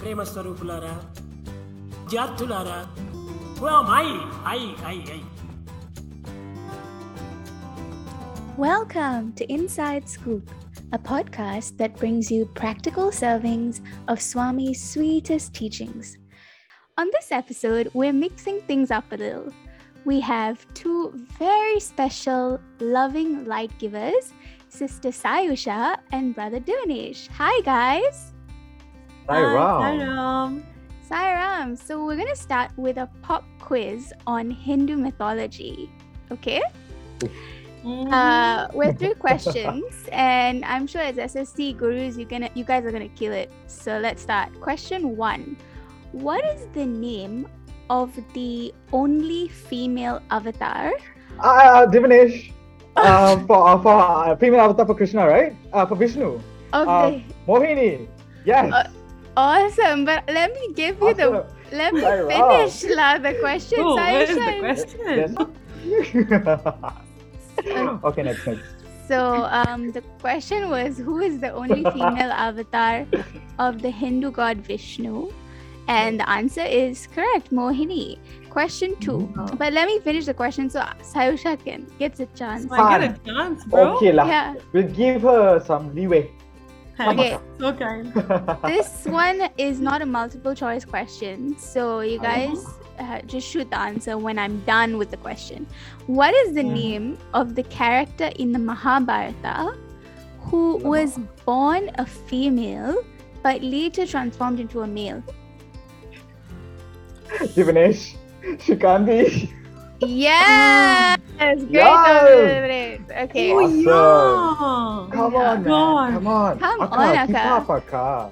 ప్రేమ స్వరూపులారా విద్యార్థులారా ఓ I I I I Welcome to Inside Scoop, a podcast that brings you practical servings of Swami's sweetest teachings. On this episode, we're mixing things up a little. We have two very special, loving light givers, Sister Sayusha and Brother Divinesh. Hi, guys. Hi, Ram. Hi, Ram. Sairam. So, we're going to start with a pop quiz on Hindu mythology. Okay? Mm. Uh, with three questions, and I'm sure as SSC gurus, you gonna you guys are gonna kill it. So let's start. Question one: What is the name of the only female avatar? Uh, Divinesh. Um, for uh, for uh, female avatar for Krishna, right? Uh, for Vishnu. Of Uh, Mohini. Yes. Uh, awesome, but let me give you the let me Right, wow. finish la the question. Oh, where is the question? okay, next, next. So um, the question was, who is the only female avatar of the Hindu god Vishnu? And the answer is correct, Mohini. Question two. Oh. But let me finish the question so Sayusha can gets a chance. So I get a chance, bro. Okay, lah. Yeah, We'll give her some leeway. Okay. So kind. this one is not a multiple choice question, so you guys uh, just shoot the answer when I'm done with the question. What is the name of the character in the Mahabharata who was born a female but later transformed into a male? Divinesh. Shikhandi. Yes, great Yes. Divinesh. Okay, Oh, Awesome. yeah. Come on, God. man. Come on. Come Akka, on, keep Akka. up, Akka.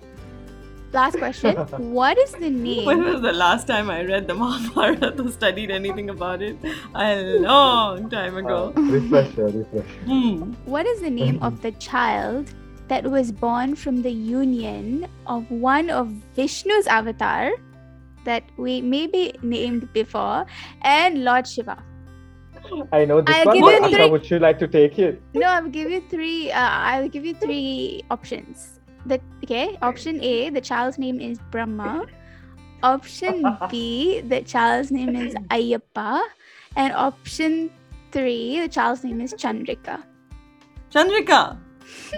last question. What is the name? When was the last time I read the Mahabharata or studied anything about it? A long time Uh, ago. refresher, refresher. Hmm. What is the name of the child that was born from the union of one of Vishnu's avatar that we maybe named before and Lord Shiva? I know this I'll one. give but three- would you like to take it? No, I'll give you three. Uh, I'll give you three options. The okay, option A, the child's name is Brahma. Option B, the child's name is Ayappa, and option three, the child's name is Chandrika. Chandrika.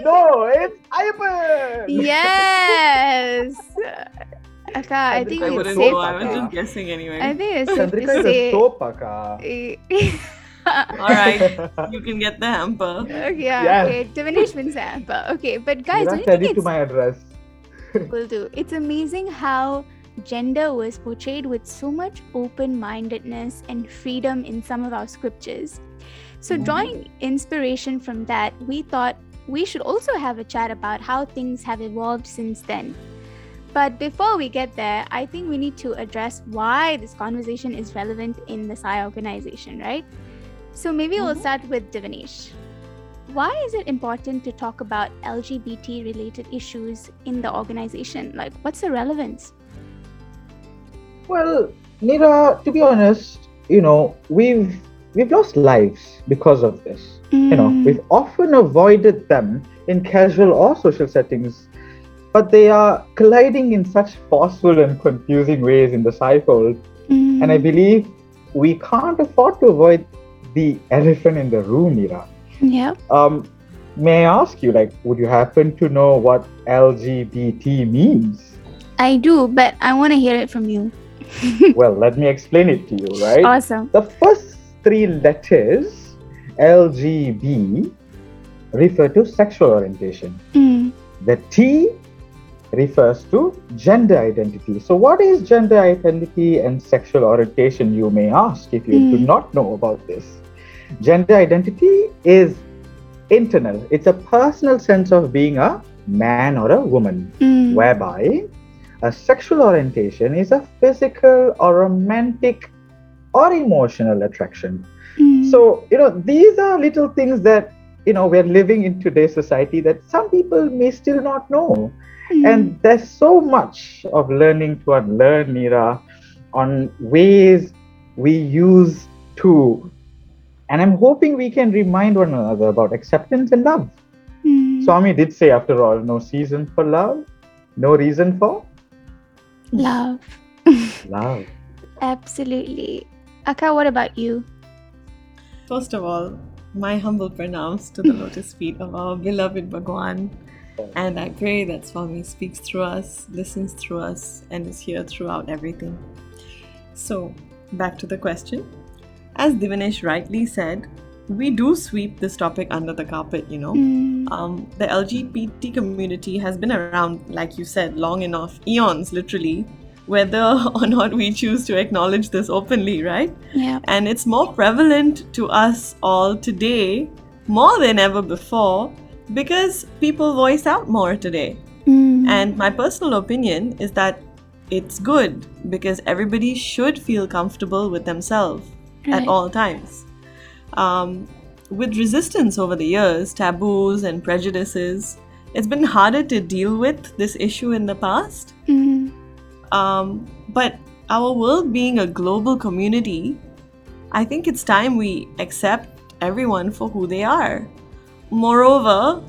No, it's Ayappa. Yes. Akka, I think I it's wouldn't safe. know. I was Akka. just guessing anyway. I think it's safe Chandrika to is a say. soap, Akka. All right. You can get the hamper. okay, yeah, Yes. okay. Divinesh wins that, but okay. But guys, You don't have you send think it to my address. will do? It's amazing how gender was portrayed with so much open-mindedness and freedom in some of our scriptures. So, Mhm. drawing inspiration from that, we thought we should also have a chat about how things have evolved since then. But before we get there, I think we need to address why this conversation is relevant in the Sai organization, right? So maybe we'll Mhm. start with Divinesh. Why is it important to talk about LGBT related issues in the organization? Like, what's the relevance? Well, Nira, to be honest, you know, we've we've lost lives because of this. You know, Mm, we've often avoided them in casual or social settings, but they are colliding in such forceful and confusing ways in the cycle. mm, And I believe we can't afford to avoid the elephant in the room, Nira. yeah. Um, may I ask you, like, would you happen to know what LGBT means? I do, but I want to hear it from you. well, let me explain it to you, right? Awesome. The first three letters, LGB, refer to sexual orientation. Mm, The T refers to gender identity. So, what is gender identity and sexual orientation, you may ask if you do Hmm. not know about this? Gender identity is internal, it's a personal sense of being a man or a woman mm, whereby a sexual orientation is a physical or romantic or emotional attraction. mm, So, you know, these are little things that, you know, we're living in today's society that some people may still not know. mm, And there's so much of learning to unlearn, Nira, on ways we use to. And I'm hoping we can remind one another about acceptance and love. mm. Swami did say, after all, no season for love, no reason for Love. Love. Absolutely. Akka, what about you? First of all, my humble pranams to the lotus feet of our beloved Bhagwan. And I pray that Swami speaks through us, listens through us, and is here throughout everything. So, back to the question. As Divinesh rightly said, we do sweep this topic under the carpet, you know. Mm, Um, the LGBT community has been around, like you said, long enough, eons literally, whether or not we choose to acknowledge this openly, right? yeah. And it's more prevalent to us all today, more than ever before, because people voice out more today. Mm, And my personal opinion is that it's good because everybody should feel comfortable with themselves Right. at all times. Um, with resistance over the years, taboos and prejudices, it's been harder to deal with this issue in the past. mm, Um, but our world being a global community, I think it's time we accept everyone for who they are. Moreover,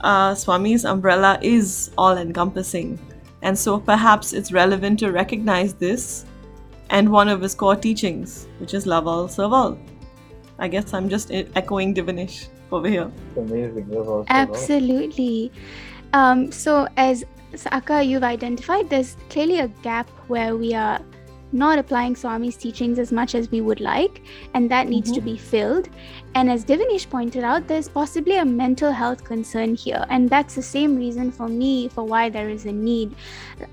uh, Swami's umbrella is all encompassing, and so perhaps it's relevant to recognize this and one of his core teachings, which is love all, serve all. I guess I'm just echoing Divinesh over here. It's amazing. Love also, love. Absolutely. Um, so, as Saka, you've identified there's clearly a gap where we are not applying Swami's teachings as much as we would like, and that needs to be filled. And as Divinesh pointed out, there's possibly a mental health concern here, and that's the same reason for me for why there is a need.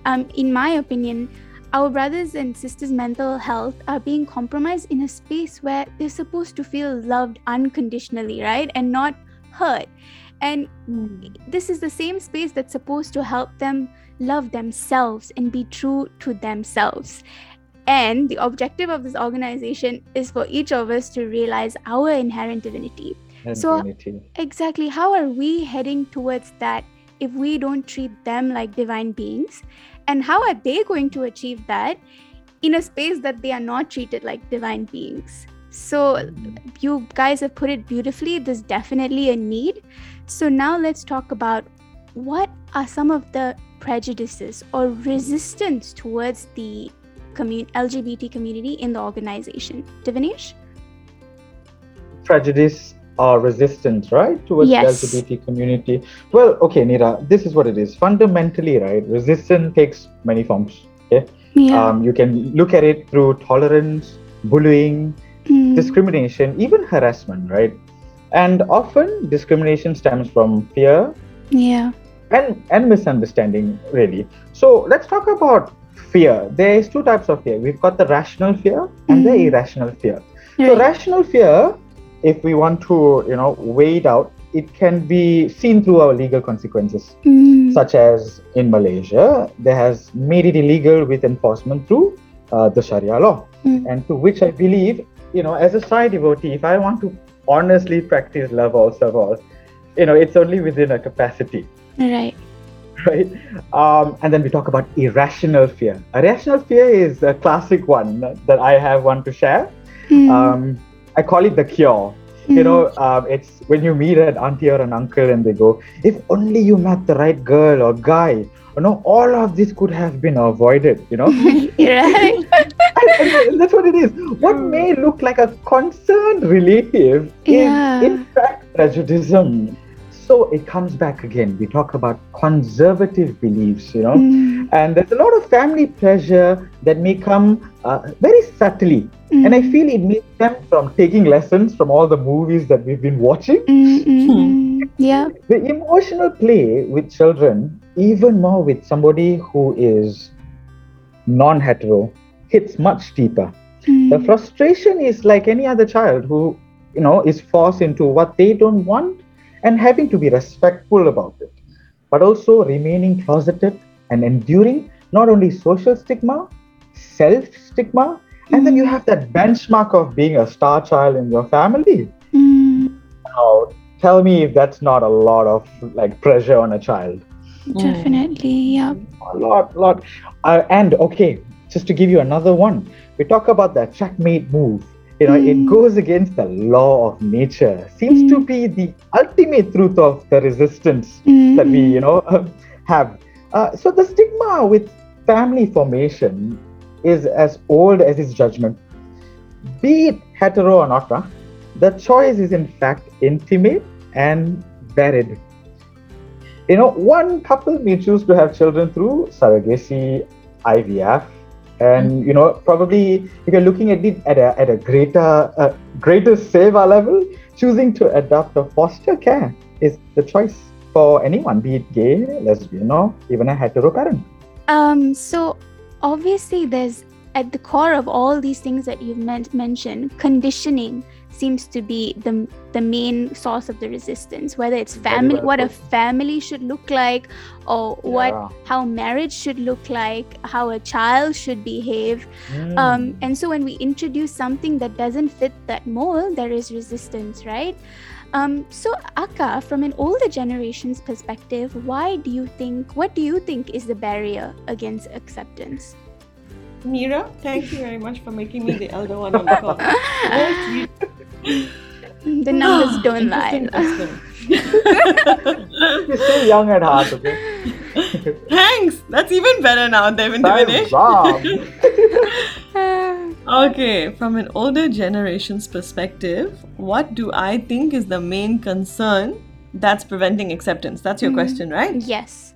Um, in my opinion, our brothers and sisters' mental health are being compromised in a space where they're supposed to feel loved unconditionally, right? And not hurt. And this is the same space that's supposed to help them love themselves and be true to themselves. And the objective of this organization is for each of us to realize our inherent divinity. And So- unity. Exactly, how are we heading towards that if we don't treat them like divine beings? And how are they going to achieve that in a space that they are not treated like divine beings? So, mm-hmm. you guys have put it beautifully. There's definitely a need. So, now let's talk about what are some of the prejudices or resistance towards the commun- LGBT community in the organization. Divinesh? prejudice or resistance, right, towards Yes. the LGBT community. Well, okay, Nira, this is what it is. Fundamentally, right, resistance takes many forms. Yeah. Um, you can look at it through tolerance, bullying, Mm, discrimination, even harassment, right? And often discrimination stems from fear yeah. and, and misunderstanding, really. So let's talk about fear. There's two types of fear. We've got the rational fear and the Mhm. irrational fear. So rational fear, if we want to, you know, weigh it out, it can be seen through our legal consequences, Mm, such as in Malaysia, they has made it illegal with enforcement through uh, the Sharia law, Mm. and to which I believe, you know, as a Sai devotee, if I want to honestly practice love all serve all, you know, it's only within a capacity right. right? Um, and then we talk about irrational fear. Irrational fear is a classic one that I have one to share. Mm, Um, I call it the cure. You know, um, it's when you meet an auntie or an uncle and they go, if only you met the right girl or guy, you know, all of this could have been avoided, you know? right. And- and that's what it is. What may look like a concerned relative Yeah. is, in fact, prejudice. So it comes back again. We talk about conservative beliefs, you know, Mm, and there's a lot of family pressure that may come uh, very subtly. And I mm, feel it may stem from taking lessons from all the movies that we've been watching. mm, mm, mm. yeah. The emotional play with children, even more with somebody who is non hetero, hits much deeper. Mm, The frustration is like any other child who, you know, is forced into what they don't want and having to be respectful about it, but also remaining closeted and enduring not only social stigma, self stigma, and then you have that benchmark of being a star child in your family. mm, Now, tell me if that's not a lot of like pressure on a child. definitely. Yeah. A lot, lot. Uh, and okay, just to give you another one, we talk about that checkmate move. You know, it Mm. goes against the law of nature. Seems to Mm. be the ultimate truth of the resistance that we, you know, have. Uh, so the stigma with family formation is as old as its judgment. Be it hetero or not, huh? the choice is in fact intimate and varied. You know, one couple may choose to have children through surrogacy, IVF, and you know probably if you're looking at it at a, at a greater uh, greater seva level, choosing to adopt or foster care is the choice for anyone, be it gay, lesbian, or even a hetero parent. Um, so obviously, there's at the core of all these things that you've meant, mentioned, conditioning seems to be the the main source of the resistance. Whether it's family, well what a family should look like, or what how marriage should look like, how a child should behave. Mm. Um, and so when we introduce something that doesn't fit that mold, there is resistance, right? Um, so Akka, from an older generation's perspective, why do you think? What do you think is the barrier against acceptance? Mira, thank you very much for making me the elder one on the call. Very sweet. the numbers don't lie. You're still young at heart, okay? Thanks. That's even better now, Devin Divinesh. Ram. Okay, from an older generation's perspective, what do I think is the main concern that's preventing acceptance? That's your Mm. question, right? yes.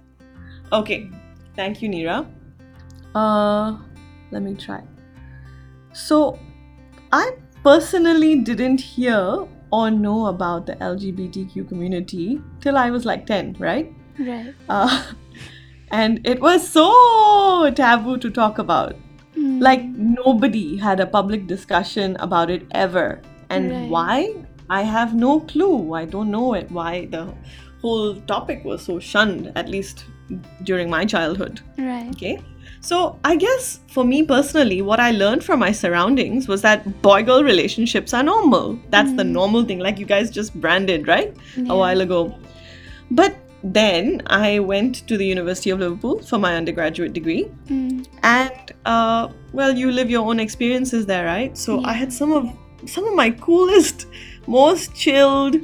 Okay, thank you, Neera. Uh, let me try. So, I personally didn't hear or know about the LGBTQ community till I was like 10, right? Right. Uh, and it was so taboo to talk about. Mm. Like, nobody had a public discussion about it ever. And Right. why? I have no clue. I don't know it, why the whole topic was so shunned, at least during my childhood. Right. Okay. So, I guess for me personally, what I learned from my surroundings was that boy girl relationships are normal. That's the Mm. normal thing, like you guys just branded, right? Yeah. A while ago. But then I went to the University of Liverpool for my undergraduate degree. Mm. And, uh, well, you live your own experiences there, right? So, I had some of some of my coolest, most chilled,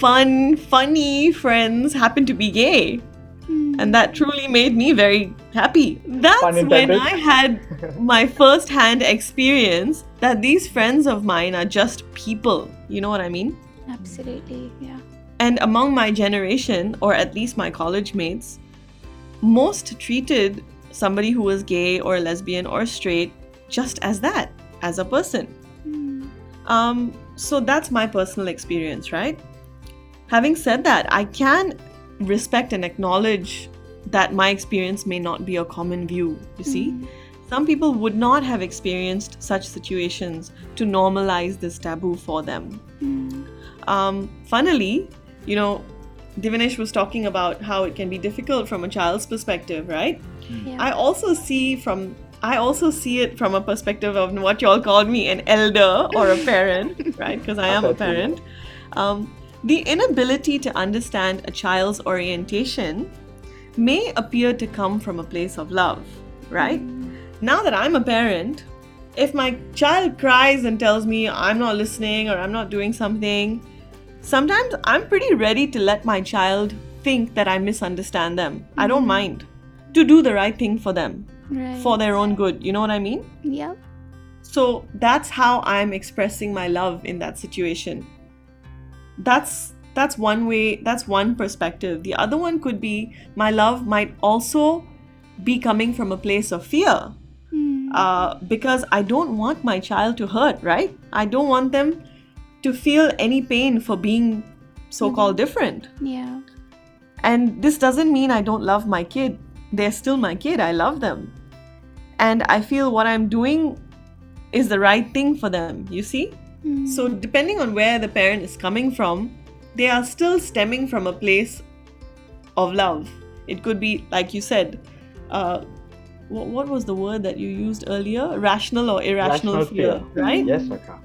fun, funny friends happen to be gay. And that truly made me very happy. That's when. I had my first hand experience that these friends of mine are just people. You know what I mean? Absolutely. Yeah. And among my generation, or at least my college mates, most treated somebody who was gay or lesbian or straight just as that, as a person. Mm. Um, so that's my personal experience, right? Having said that, I can respect and acknowledge that my experience may not be a common view, you see? Mm. Some people would not have experienced such situations to normalize this taboo for them. Mm. Um, funnily, you know, Divinesh was talking about how it can be difficult from a child's perspective, right? Yeah. I also see from I also see it from a perspective of what y'all called me an elder or a parent, right? Because I am a parent. Um, the inability to understand a child's orientation may appear to come from a place of love, right? Now that I'm a parent, if my child cries and tells me I'm not listening or I'm not doing something, sometimes I'm pretty ready to let my child think that I misunderstand them. I don't mm-hmm. mind to do the right thing for them Right. for their own good. You know what I mean? yeah. So that's how I'm expressing my love in that situation. That's that's one way, that's one perspective. The other one could be my love might also be coming from a place of fear. Mm. Uh, because I don't want my child to hurt, right? I don't want them to feel any pain for being so called different. yeah. And this doesn't mean I don't love my kid. They're still my kid. I love them. And I feel what I'm doing is the right thing for them, you see? Mm. So, depending on where the parent is coming from, they are still stemming from a place of love. It could be, like you said, uh, what, what was the word that you used earlier? Rational or irrational Rational fear, fear. right? Yes, Akka.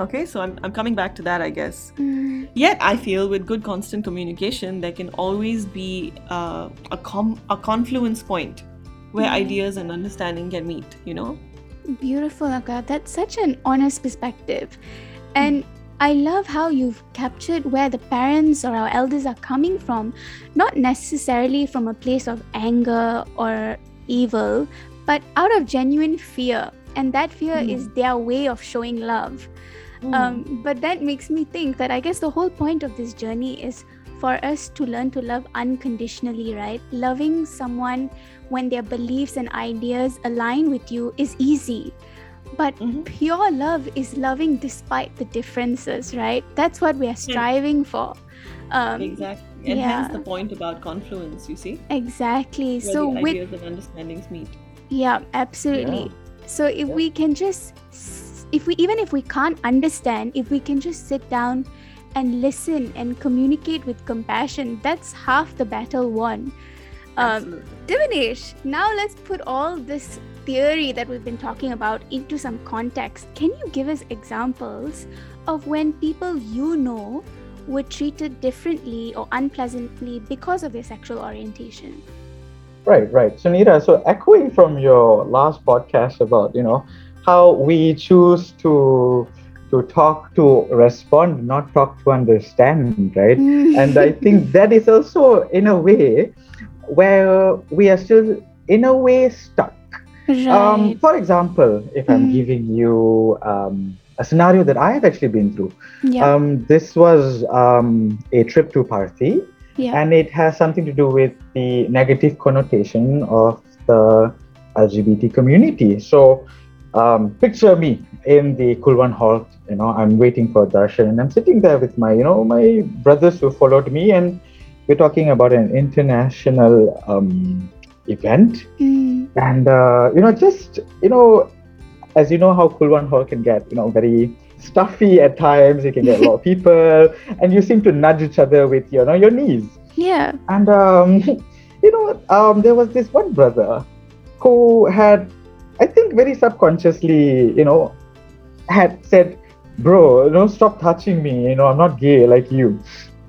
Okay, so I'm, I'm coming back to that, I guess. Mm. Yet, I feel with good constant communication, there can always be uh, a, com- a confluence point where Mhm. ideas and understanding can meet, you know? Beautiful, Akka. That's such an honest perspective. And I love how you've captured where the parents or our elders are coming from, not necessarily from a place of anger or evil, but out of genuine fear. And that fear Mm. is their way of showing love. Mm. Um, but that makes me think that I guess the whole point of this journey is for us to learn to love unconditionally, right? Loving someone when their beliefs and ideas align with you is easy. But Mhm. pure love is loving despite the differences, right? That's what we are striving for. Um, exactly. And yeah. hence the point about confluence, you see? Exactly. Where So the with ideas and understandings meet. Yeah, absolutely. So if we can just, if we even if we can't understand, if we can just sit down and listen and communicate with compassion, that's half the battle won. Um. Divinesh, now let's put all this theory that we've been talking about into some context. Can you give us examples of when people you know were treated differently or unpleasantly because of their sexual orientation? Right, right. Neera, so echoing from your last podcast about, you know, how we choose to to talk to respond, not talk to understand, right? and I think that is also in a way where we are still in a way stuck. Um, right. for example, if I'm Mhm. giving you um, a scenario that I have actually been through, yeah. um, this was um, a trip to Parthi, yeah. and it has something to do with the negative connotation of the LGBT community. So, um, picture me in the Kulwant Hall. You know, I'm waiting for darshan, and I'm sitting there with my, you know, my brothers who followed me, and we're talking about an international um, event. Mm, and uh, you know just you know as you know how Kulwant hall can get you know very stuffy at times. You can get a lot of people. And you seem to nudge each other with you know your knees. Yeah. and um, you know um, there was this one brother who had i think very subconsciously you know had said bro you know stop touching me. You know i'm not gay like you.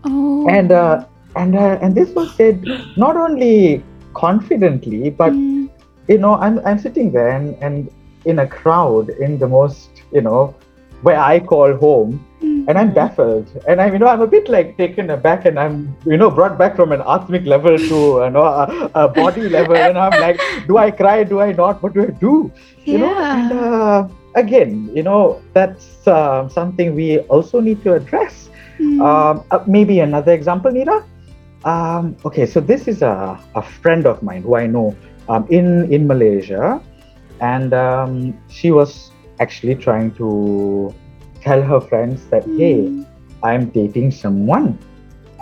Oh. and uh, and uh, and this was said not only confidently but Mm, you know i'm i'm sitting there and, and in a crowd in the most you know where i call home mm, and i'm baffled. And i'm you know i'm a bit like taken aback and i'm you know brought back from an atmic level to you know a, a body level. And i'm like do i cry? Do i not? What do i do? You know? And uh, again you know that's uh, something we also need to address. Mm, um, uh, maybe another example, Nira. Um, okay, so this is a, a friend of mine who I know um, in in Malaysia, and um, she was actually trying to tell her friends that hey, mm, I'm dating someone,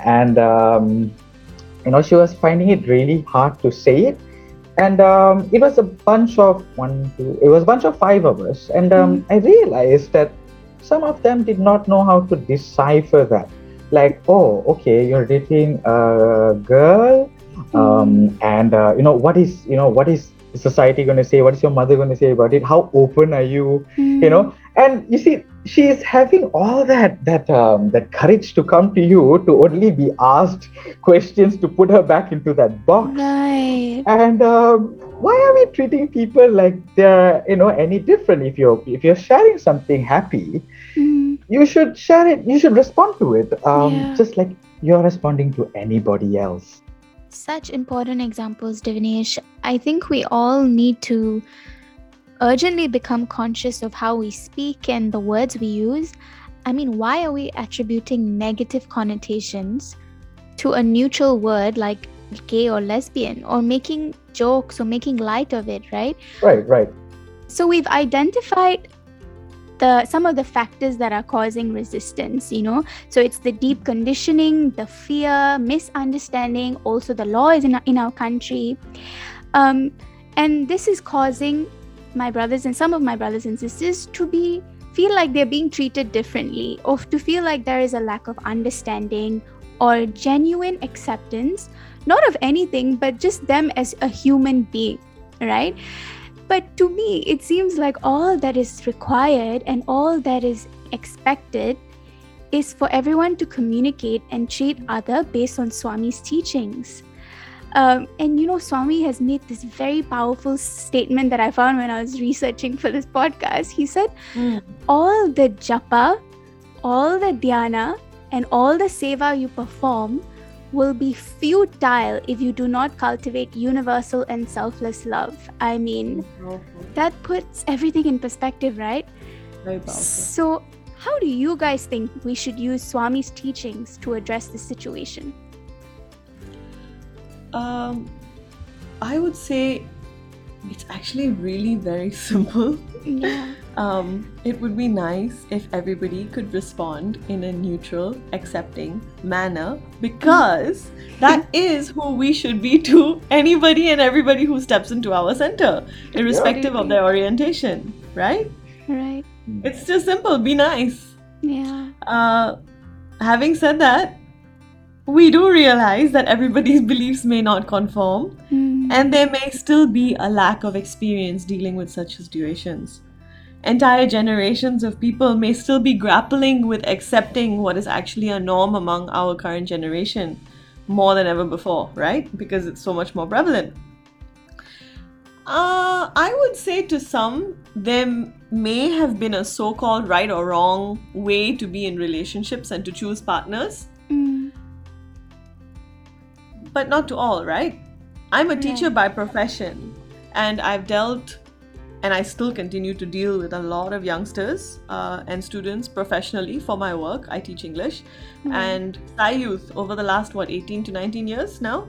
and um, you know she was finding it really hard to say it, and um, it was a bunch of one, two, it was a bunch of five of us, and um, I realized that some of them did not know how to decipher that. Like, oh, okay, you're dating a girl, um, and uh, you know what is you know what is society going to say? What is your mother going to say about it? How open are you? mm, you know and you see she is having all that that um, that courage to come to you to only be asked questions to put her back into that box Right. and um, why are we treating people like they're you know any different if you're if you're sharing something happy you should share it you should respond to it um, Yeah. just like you're responding to anybody else Such important examples, Divinesh. I think we all need to urgently become conscious of how we speak and the words we use. I mean, why are we attributing negative connotations to a neutral word like gay or lesbian or making jokes or making light of it, right? right right So we've identified the some of the factors that are causing resistance, you know. So it's the deep conditioning, the fear, misunderstanding, also the laws in our, in our country. Um, and this is causing my brothers and some of my brothers and sisters to be feel like they're being treated differently or to feel like there is a lack of understanding or genuine acceptance not of anything but just them as a human being right but to me, it seems like all that is required and all that is expected is for everyone to communicate and treat other based on Swami's teachings. Um, and you know, Swami has made this very powerful statement that I found when I was researching for this podcast. He said, Mm. All the japa, all the dhyana, and all the seva you perform will be futile if you do not cultivate universal and selfless love. I mean, that puts everything in perspective, right? Very powerful. So, how do you guys think we should use Swami's teachings to address this situation? Um, I would say it's actually really very simple. Yeah. Um, it would be nice if everybody could respond in a neutral, accepting manner because that is who we should be to anybody and everybody who steps into our center, irrespective of their orientation, right? Right. It's just simple be nice. Yeah. Uh, having said that, we do realize that everybody's beliefs may not conform Mm. And there may still be a lack of experience dealing with such situations. Entire generations of people may still be grappling with accepting what is actually a norm among our current generation more than ever before, right? Because it's so much more prevalent. Uh, I would say to some, there may have been a so called right or wrong way to be in relationships and to choose partners Mm. but not to all, right? I'm a teacher by profession, and I've dealt and I still continue to deal with a lot of youngsters uh, and students professionally for my work. I teach English Mm. and Thai youth over the last, what, 18 to 19 years now?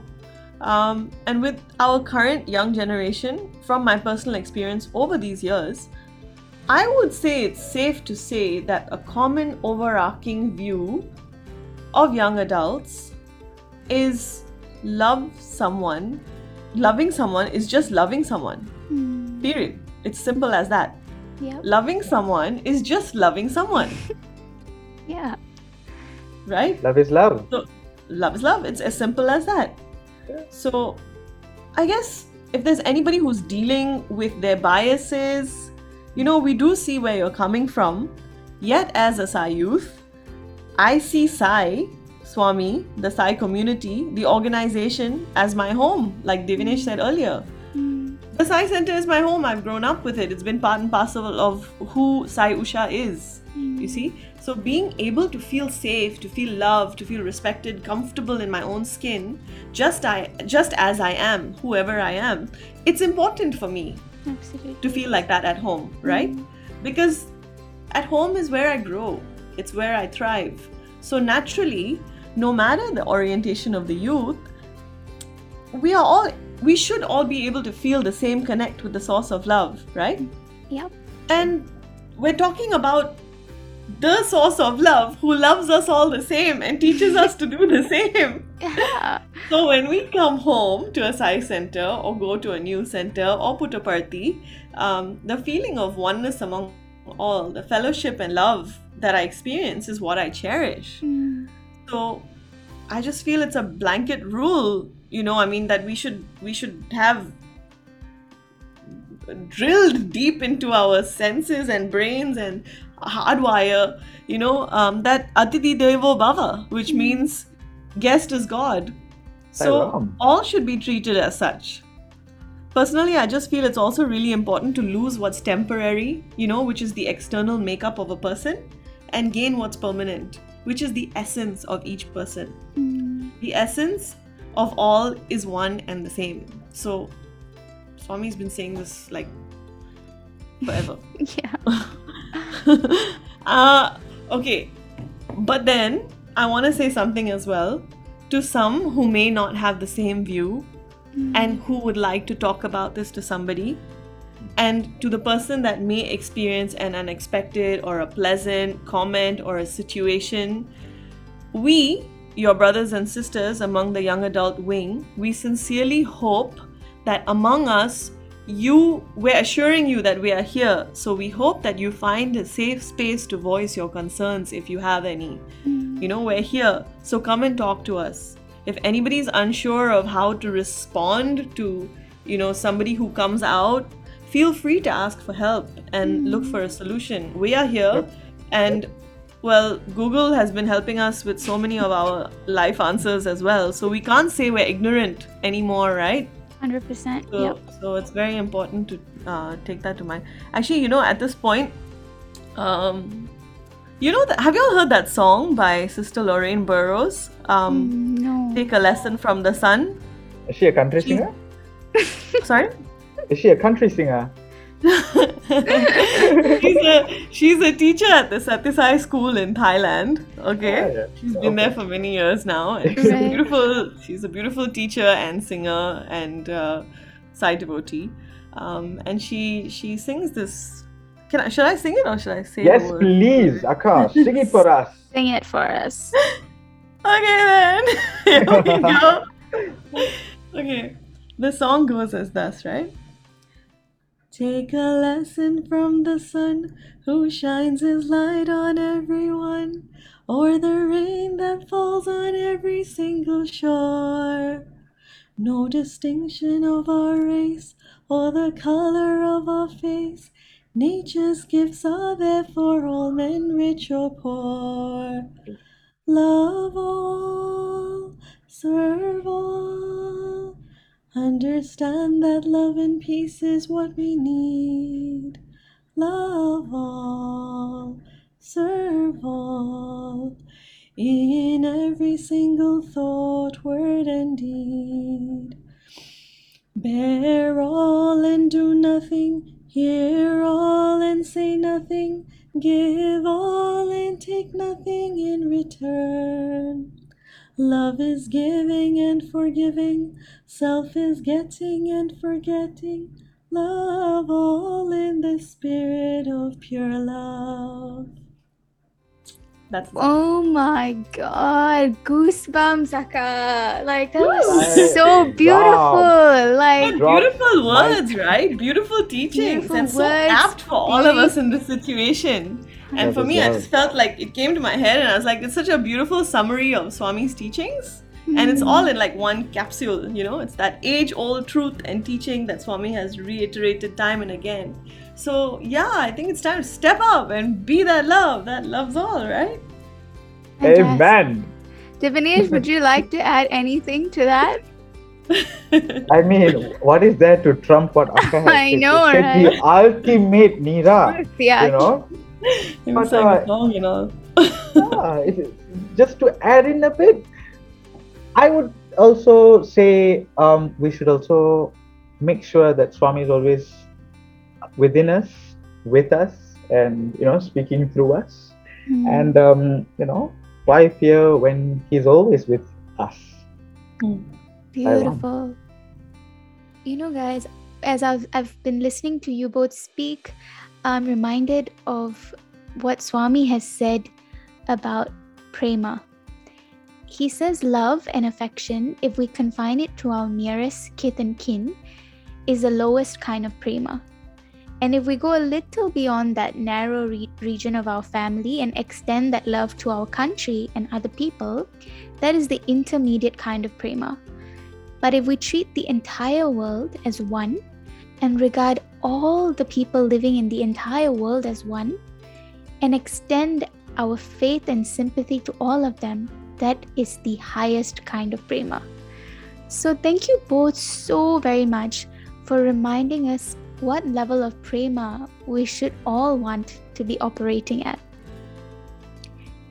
Um, and with our current young generation, from my personal experience over these years, I would say it's safe to say that a common overarching view of young adults is love someone. Loving someone is just loving someone. Mm. Period. It's simple as that. Yep. Loving someone is just loving someone, Yeah. right? Love is love. Love is love. It's as simple as that. So, I guess if there's anybody who's dealing with their biases, you know, we do see where you're coming from. Yet, as a Sai youth, I see Sai, Swami, the Sai community, the organization as my home, like Divinesh said earlier. Mm. The Sai Center is my home. I've grown up with it. It's been part and parcel of who Sai Usha is. You see? So being able to feel safe, to feel loved, to feel respected, comfortable in my own skin, just I just as I am, whoever I am, it's important for me Absolutely. to feel like that at home, right? Because at home is where I grow. It's where I thrive. So naturally, no matter the orientation of the youth, we are all we should all be able to feel the same connect with the source of love, right? Yep. And we're talking about the source of love who loves us all the same and teaches us to do the same. Yeah. So when we come home to a Sai center or go to a new center or Puttaparthi, um, the feeling of oneness among all, the fellowship and love that I experience is what I cherish. Mm. So I just feel it's a blanket rule, you know, I mean that we should we should have drilled deep into our senses and brains and hardwire, you know, um, that Atithi Devo Bhava, which means guest is God. So all should be treated as such. Personally, I just feel it's also really important to lose what's temporary, you know, which is the external makeup of a person, and gain what's permanent, which is the essence of each person. Mm. The essence of all is one and the same. So, Swami's been saying this like forever. Yeah. uh, okay, but then I want to say something as well to some who may not have the same view and who would like to talk about this to somebody, and to the person that may experience an unexpected or a pleasant comment or a situation. We, your brothers and sisters among the young adult wing, we sincerely hope that among us, you we're assuring you that we are here. So we hope that you find a safe space to voice your concerns if you have any. Mm. You know we're here. So come and talk to us. If anybody's unsure of how to respond to you know somebody who comes out feel free to ask for help and look for a solution we are here and well google has been helping us with so many of our life answers as well so we can't say we're ignorant anymore right 100%. so, Yep. so it's very important to uh, take that to mind. Actually, you know, at this point, um, You know that? Have you all heard that song by Sister Lorraine Burrows? Um, Mm, no. Take a lesson from the sun. Is she a country singer? Sorry. Is she a country singer? she's a she's a teacher at the Sathya Sai school in Thailand. Okay. Oh, yeah. She's been there for many years now, and she's a beautiful. She's a beautiful teacher and singer and uh, side devotee. Um, and she she sings this. Can I should I sing it or should I say Yes, the word? please, Akash, sing it for us. Sing it for us. Okay then. Here we go. Okay. The song goes as thus, right? Take a lesson from the sun who shines his light on everyone, or the rain that falls on every single shore. No distinction of our race or the color of our face. Nature's gifts are there for all men, rich or poor. Love all, serve all. Understand that love and peace is what we need. Love all, serve all. In every single thought, word, and deed. Bear all and do nothing. Hear all and say nothing. Give all and take nothing in return. Love is giving and forgiving. Self is getting and forgetting. Love all in the spirit of pure love. That's Oh my god, goosebumps, Akka. Like that was so beautiful. Wow. Like Drop beautiful mic. words, right? Beautiful teachings, Beautiful and so words, apt for all of us in this situation. And That for is me, I just felt like it came to my head, and I was like, it's such a beautiful summary of Swami's teachings. And it's mm-hmm. all in like one capsule, you know, it's that age old truth and teaching that Swami has reiterated time and again. So, yeah, I think it's time to step up and be that love that loves all, right? Amen. Divinesh, would you like to add anything to that? I mean, what is there to trump what Akka has I know, She said right? The ultimate Nira, yeah. you know. He But, sang uh, the song, you know. Yeah, it- just to add in a bit, I would also say um, we should also make sure that Swami is always within us, with us, and you know, speaking through us. Mm. And um, you know, why fear when He's always with us? Beautiful. You know, guys, as I've, I've been listening to you both speak, I'm reminded of what Swami has said about prema. He says love and affection, if we confine it to our nearest kith and kin, is the lowest kind of prema. And if we go a little beyond that narrow re- region of our family and extend that love to our country and other people, that is the intermediate kind of prema. But if we treat the entire world as one and regard all the people living in the entire world as one and extend our faith and sympathy to all of them, that is the highest kind of prema. So, thank you both so very much for reminding us what level of prema we should all want to be operating at.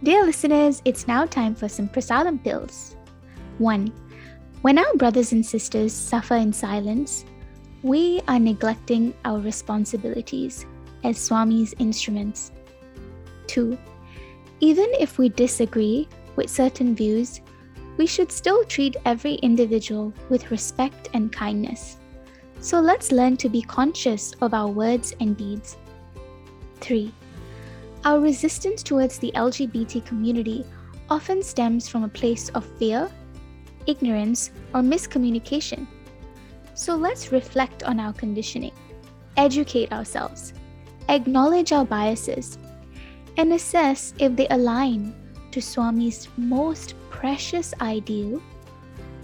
Dear listeners, it's now time for some prasadam pills. 1. When our brothers and sisters suffer in silence, we are neglecting our responsibilities as Swami's instruments. 2. Even if we disagree with certain views, we should still treat every individual with respect and kindness. So let's learn to be conscious of our words and deeds. 3. Our resistance towards the LGBT community often stems from a place of fear, ignorance, or miscommunication. So let's reflect on our conditioning, educate ourselves, acknowledge our biases, and assess if they align to Swami's most precious ideal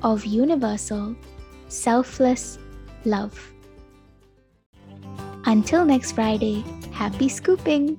of universal, selfless love. Until next Friday, happy scooping!